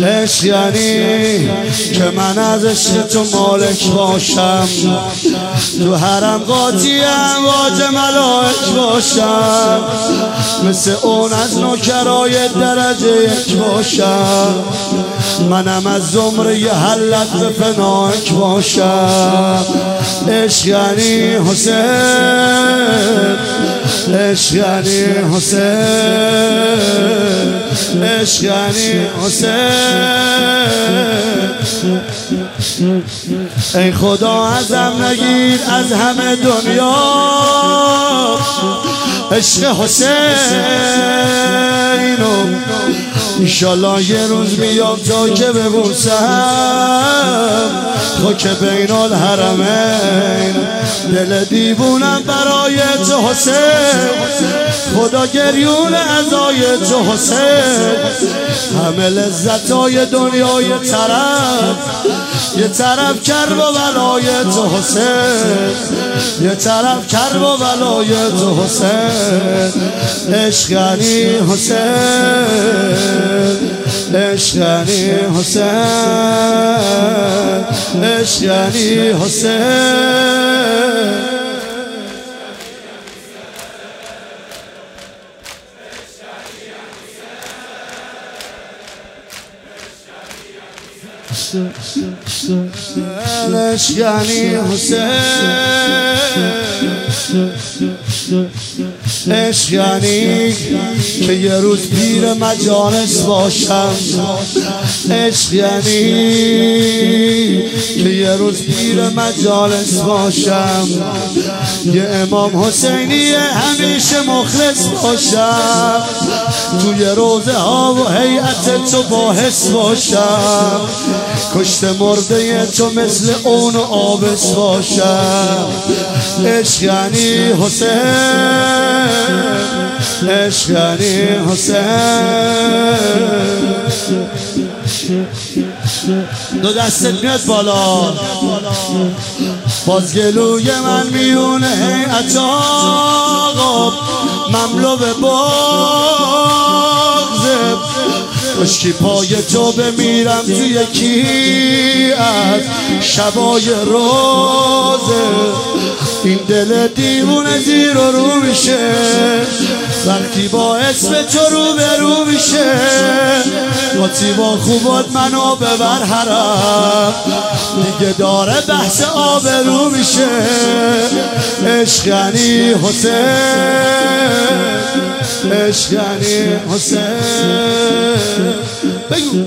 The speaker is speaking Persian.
عشق یعنی که من از عشق تو مالک باشم تو حرم قاطیم واج ملائک باشم مثل اون از نوکرای درجه یک باشم. منم از زمره حلت به باشم. عشق یعنی حسین. عشق یعنی حسین. عشق یعنی حسین. ای خدا ازم نگیر از همه دنیا. عشق حسین ایشالله یه روز میام تا که ببوسم. تو که بین الحرمین دل دیوونم برای تو حسین. خدا گریون ازای تو حسین. همه لذتای دنیای طرف. یه طرف کرب و ولای تو حسین. یه طرف کرب و ولای تو حسین. عشقانی حسین. عشقانی حسین عشقانی حسین عشقانی حسین عشق یعنی که یه روز پیر مجالس باشم. عشق یعنی که یه روز پیر مجالس باشم. یه امام حسینی همیشه مخلص باشم. توی روزه ها و حیعت تو باحث باشم. کشت مرده تو مثل اون آبس باشم. عشق یعنی حسین. عشق حسین. دو دستت میاد بالا. باز گلوی من میونه هیئت آقا مملو به بغزه کشکی پای تو بمیرم توی کی از شبای روزه این دل دیوونه زیر و رو میشه. وقتی با اسم تو رو به رو میشه. قاطی با خوبات منو ببر حرم. دیگه داره بحث آب رو میشه عشقنی حسین. عشقنی حسین. بگو.